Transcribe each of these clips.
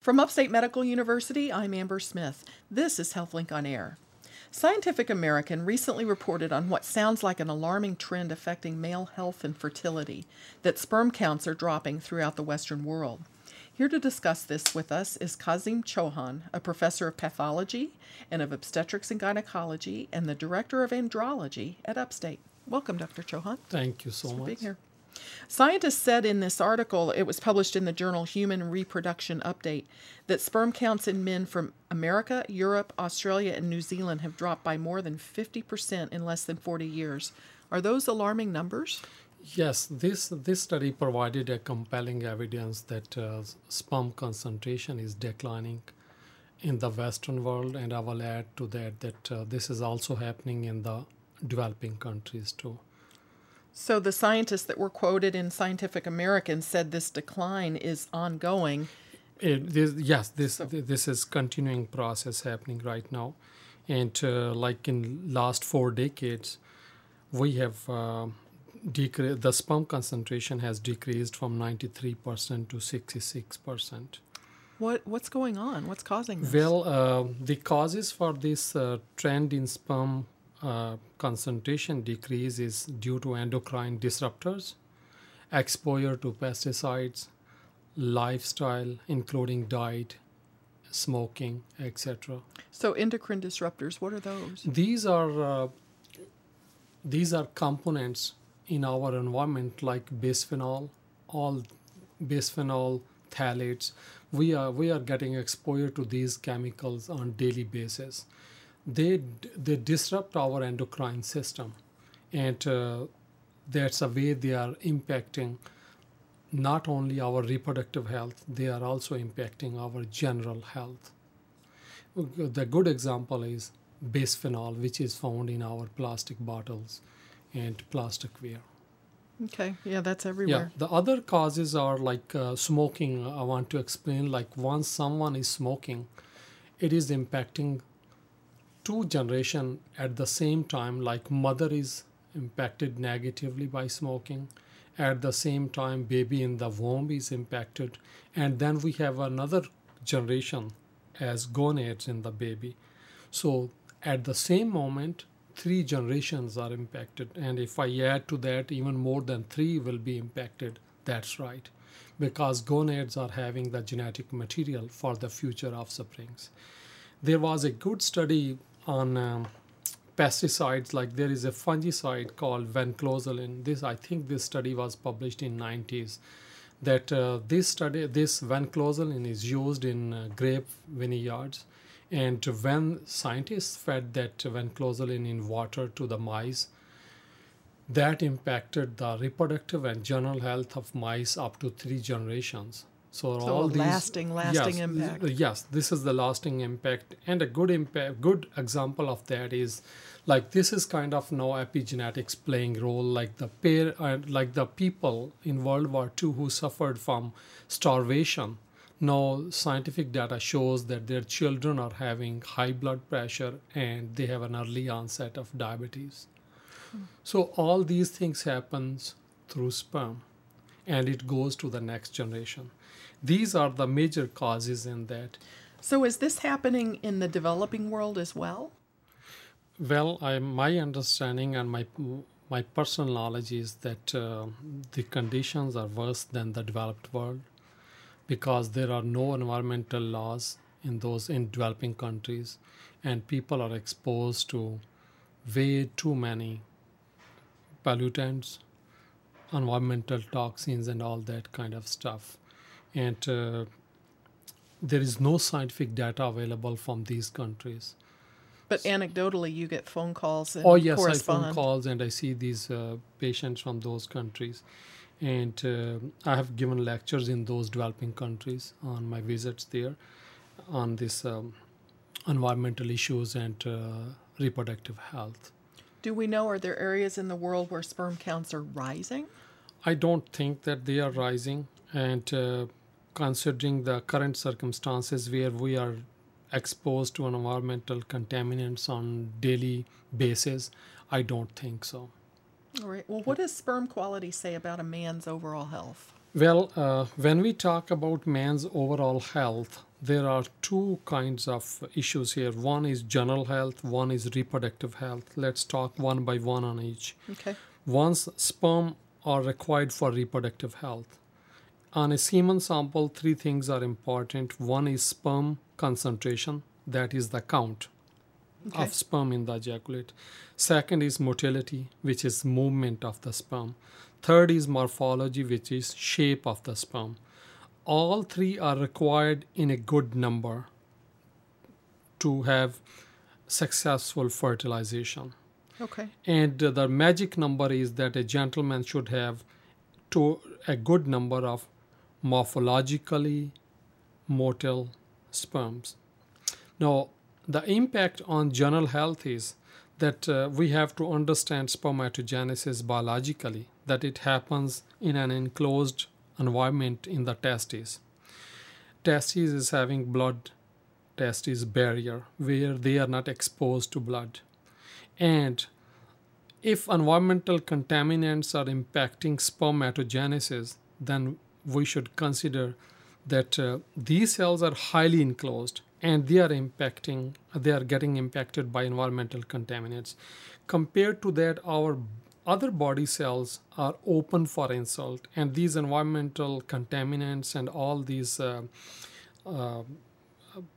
From Upstate Medical University, I'm Amber Smith. This is HealthLink on Air. Scientific American recently reported on what sounds like an alarming trend affecting male health and fertility that sperm counts are dropping throughout the Western world. Here to discuss this with us is Kazim Chohan, a professor of pathology and of obstetrics and gynecology and the director of andrology at Upstate. Welcome, Dr. Chohan. Thank you so Thanks for much. being here. Scientists said in this article, it was published in the journal Human Reproduction Update, that sperm counts in men from America, Europe, Australia, and New Zealand have dropped by more than 50% in less than 40 years. Are those alarming numbers? Yes, this this study provided a compelling evidence that uh, sperm concentration is declining in the Western world, and I will add to that that uh, this is also happening in the developing countries too. So the scientists that were quoted in Scientific American said this decline is ongoing. It, this, yes, this this is continuing process happening right now, and uh, like in last four decades, we have uh, decreased the sperm concentration has decreased from ninety three percent to sixty six percent. What what's going on? What's causing this? Well, uh, the causes for this uh, trend in sperm uh, concentration decrease is due to endocrine disruptors, exposure to pesticides, lifestyle, including diet, smoking, etc. so endocrine disruptors, what are those? These are uh, these are components in our environment like bisphenol, all bisphenol, phthalates. We are we are getting exposure to these chemicals on daily basis. They they disrupt our endocrine system, and uh, that's a way they are impacting not only our reproductive health, they are also impacting our general health. The good example is bisphenol, which is found in our plastic bottles and plasticware. Okay, yeah, that's everywhere. Yeah, the other causes are like uh, smoking. I want to explain like once someone is smoking, it is impacting two generation at the same time. Like mother is impacted negatively by smoking. At the same time, baby in the womb is impacted, and then we have another generation as gonads in the baby. So at the same moment, three generations are impacted. And if I add to that, even more than three will be impacted. That's right. Because gonads are having the genetic material for the future offsprings. There was a good study on um, pesticides, like there is a fungicide called vinclozolin. This, I think this study was published in 90s that uh, this study this vinclozolin is used in uh, grape vineyards and when scientists fed that vinclozolin in water to the mice that impacted the reproductive and general health of mice up to three generations so, So all these lasting, lasting yes, impact. th- yes this is the lasting impact. And a good impact good example of that is like this is kind of now epigenetics playing role like the pair uh, like the people in world war ii who suffered from starvation. Now scientific data shows that their children are having high blood pressure and they have an early onset of diabetes. So all these things happens through sperm and it goes to the next generation these are the major causes in that So is this happening in the developing world as well? Well, I, my understanding and my my personal knowledge is that uh, the conditions are worse than the developed world because there are no environmental laws in those in developing countries, and people are exposed to way too many pollutants, environmental toxins, and all that kind of stuff, and uh, there is no scientific data available from these countries. But anecdotally, you get phone calls and Oh yes, I phone calls and I see these uh, patients from those countries, and uh, I have given lectures in those developing countries on my visits there, on this um, environmental issues and uh, reproductive health. Do we know are there areas in the world where sperm counts are rising? I don't think that they are rising, and uh, considering the current circumstances where we are exposed to environmental contaminants on daily basis, I don't think so. All right. Well, what does sperm quality say about a man's overall health? Well, uh, when we talk about man's overall health, there are two kinds of issues here. One is general health, one is reproductive health. Let's talk one by one on each. Okay. Once sperm are required for reproductive health. On a semen sample, three things are important. One is sperm concentration, that is the count Okay. of sperm in the ejaculate. Second is motility, which is movement of the sperm. Third is morphology, which is shape of the sperm. All three are required in a good number to have successful fertilization. Okay. And uh, the magic number is that a gentleman should have to a good number of morphologically motile sperms. Now, the impact on general health is that uh, we have to understand spermatogenesis biologically, that it happens in an enclosed environment in the testes. Testes is having blood testes barrier where they are not exposed to blood. And if environmental contaminants are impacting spermatogenesis, then we should consider that uh, these cells are highly enclosed and they are impacting they are getting impacted by environmental contaminants. Compared to that our other body cells are open for insult and these environmental contaminants and all these uh, uh,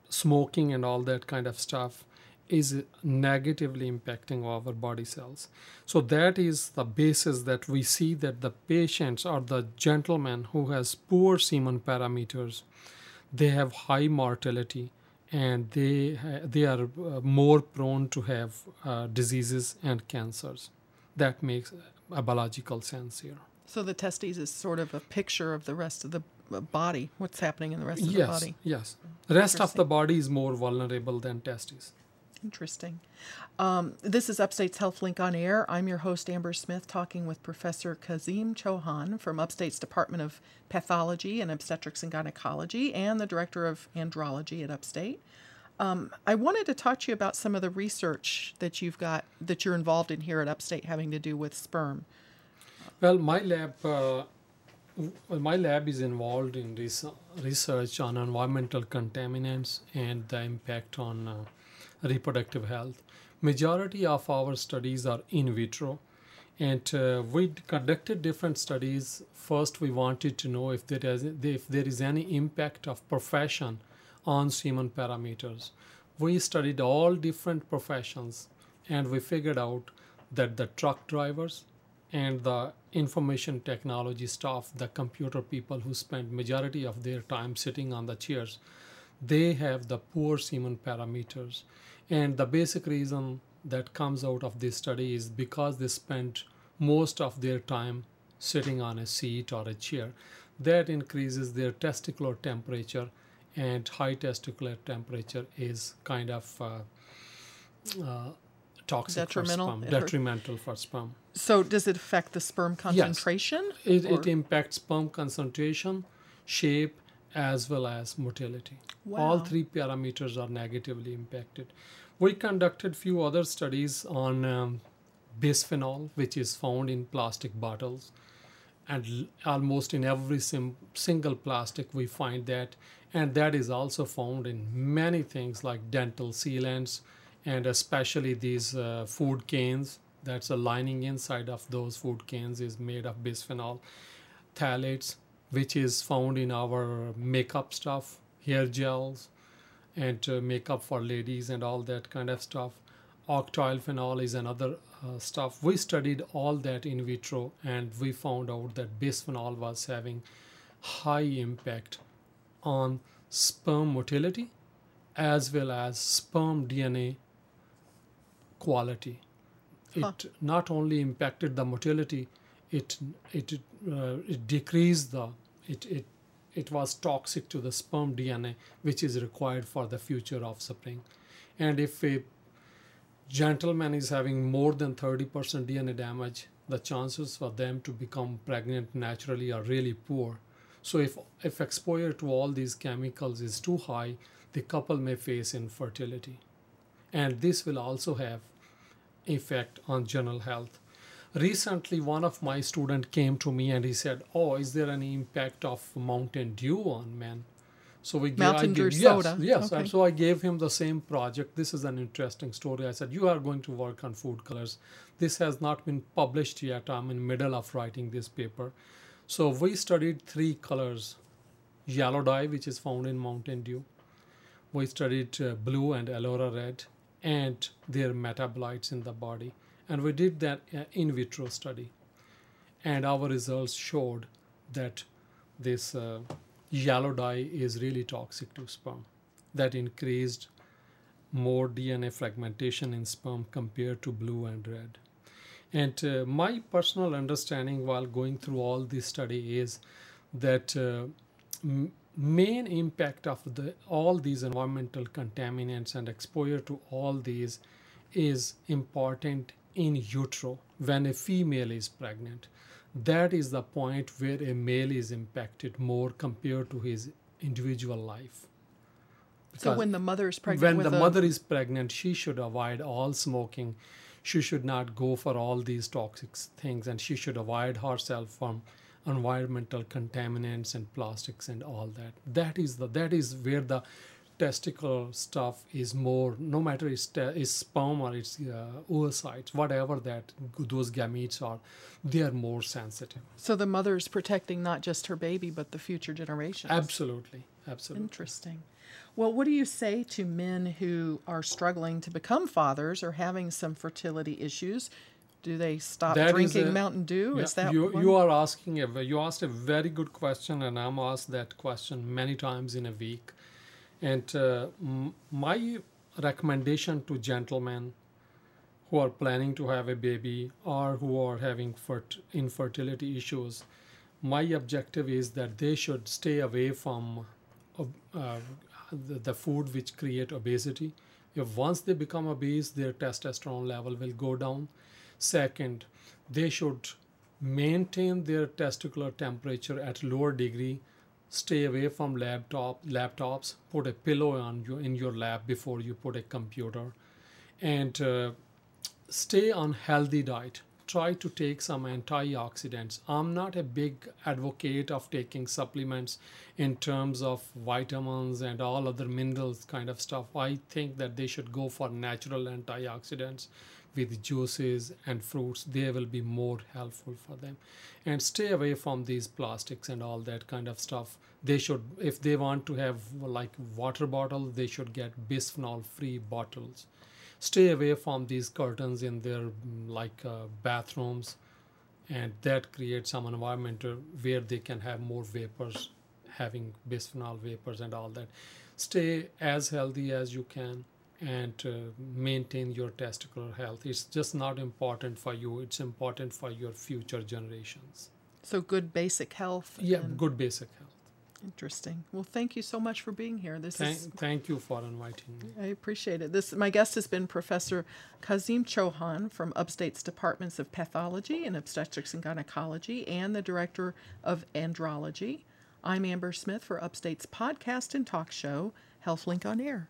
smoking and all that kind of stuff is negatively impacting our body cells. So that is the basis that we see that the patients or the gentleman who has poor semen parameters, they have high mortality and they they are uh, more prone to have uh, diseases and cancers. That makes a biological sense here. So the testes is sort of a picture of the rest of the body, what's happening in the rest of the body. yes. The rest of the body is more vulnerable than testes. Interesting. Um, this is Upstate's Health Link on Air. I'm your host, Amber Smith, talking with Professor Kazim Chohan from Upstate's Department of Pathology and Obstetrics and Gynecology and the Director of Andrology at Upstate. Um, I wanted to talk to you about some of the research that you've got, that you're involved in here at Upstate having to do with sperm. Well, my lab, uh, my lab is involved in res- research on environmental contaminants and the impact on uh, reproductive health. Majority of our studies are in vitro, and uh, we conducted different studies. First, we wanted to know if there is if there is any impact of profession on semen parameters. We studied all different professions, and we figured out that the truck drivers and the information technology staff, the computer people who spend majority of their time sitting on the chairs, they have the poor semen parameters. And the basic reason that comes out of this study is because they spend most of their time sitting on a seat or a chair. That increases their testicular temperature, and high testicular temperature is kind of uh, uh, toxic Detrimental? for sperm, detrimental for sperm. So, does it affect the sperm concentration? It, it impacts sperm concentration, shape, as well as motility. All three parameters are negatively impacted. We conducted few other studies on um, bisphenol, which is found in plastic bottles, and l- almost in every sim- single plastic we find that, and that is also found in many things like dental sealants, and especially these uh, food cans. That's a lining inside of those food cans is made of bisphenol phthalates, which is found in our makeup stuff, hair gels, and uh, makeup for ladies and all that kind of stuff. Octyl phenol is another uh, stuff. We studied all that in vitro and we found out that bisphenol was having high impact on sperm motility as well as sperm DNA quality. Huh. It not only impacted the motility, it it uh, it decreased the it it it was toxic to the sperm DNA, which is required for the future offspring. And if a gentleman is having more than 30% DNA damage, the chances for them to become pregnant naturally are really poor. So if if exposure to all these chemicals is too high, the couple may face infertility. And this will also have effect on general health. Recently, one of my student came to me and he said, "Oh, is there any impact of mountain dew on men?" So we Mountain I gave, soda. Yes, yes. Okay. And so I gave him the same project. This is an interesting story. I said, "You are going to work on food colors. This has not been published yet. I'm in middle of writing this paper." So we studied three colors: yellow dye, which is found in Mountain Dew. We studied uh, blue and Allura red, and their metabolites in the body. And we did that uh, in vitro study, and our results showed that this. Uh, yellow dye is really toxic to sperm. That increased more DNA fragmentation in sperm compared to blue and red. And uh, my personal understanding while going through all this study is that uh, main impact of the all these environmental contaminants and exposure to all these is important in utero when a female is pregnant that is the point where a male is impacted more compared to his individual life. So when the mother is pregnant when the mother is pregnant, she should avoid all smoking. She should not go for all these toxic things, and she should avoid herself from environmental contaminants and plastics and all that. That is the that is where the testicular stuff is more. No matter it's, te- it's sperm or it's uh, oocytes, whatever that those gametes are, they are more sensitive. so the mother is protecting not just her baby but the future generations. Absolutely, absolutely. Interesting. Well, what do you say to men who are struggling to become fathers or having some fertility issues? Do they stop That drinking a- Mountain Dew? Yeah, Is that you you are asking a you asked a very good question, and I'm asked that question many times in a week. And uh, my recommendation to gentlemen who are planning to have a baby or who are having fert- infertility issues, my objective is that they should stay away from uh, the, the food which create obesity. If once they become obese, their testosterone level will go down. Second, they should maintain their testicular temperature at lower degree. Stay away from laptop laptops. Put a pillow on you in your lap before you put a computer, and uh, stay on healthy diet. Try to take some antioxidants. I'm not a big advocate of taking supplements in terms of vitamins and all other minerals kind of stuff. I think that they should go for natural antioxidants with juices and fruits they will be more helpful for them. And stay away from these plastics and all that kind of stuff. They should if they want to have like water bottle they should get bisphenol free bottles. Stay away from these curtains in their like uh, bathrooms and that creates some environment where they can have more vapors having bisphenol vapors and all that. Stay as healthy as you can and uh, maintain your testicular health it's just not important for you it's important for your future generations so good basic health. yeah good basic health Interesting. Well, thank you so much for being here. This thank, is thank you for inviting me I appreciate it. This my guest has been Professor Kazim Chohan from Upstate's Departments of Pathology and Obstetrics and Gynecology and the Director of Andrology. I'm Amber Smith for Upstate's podcast and talk show, HealthLink on Air.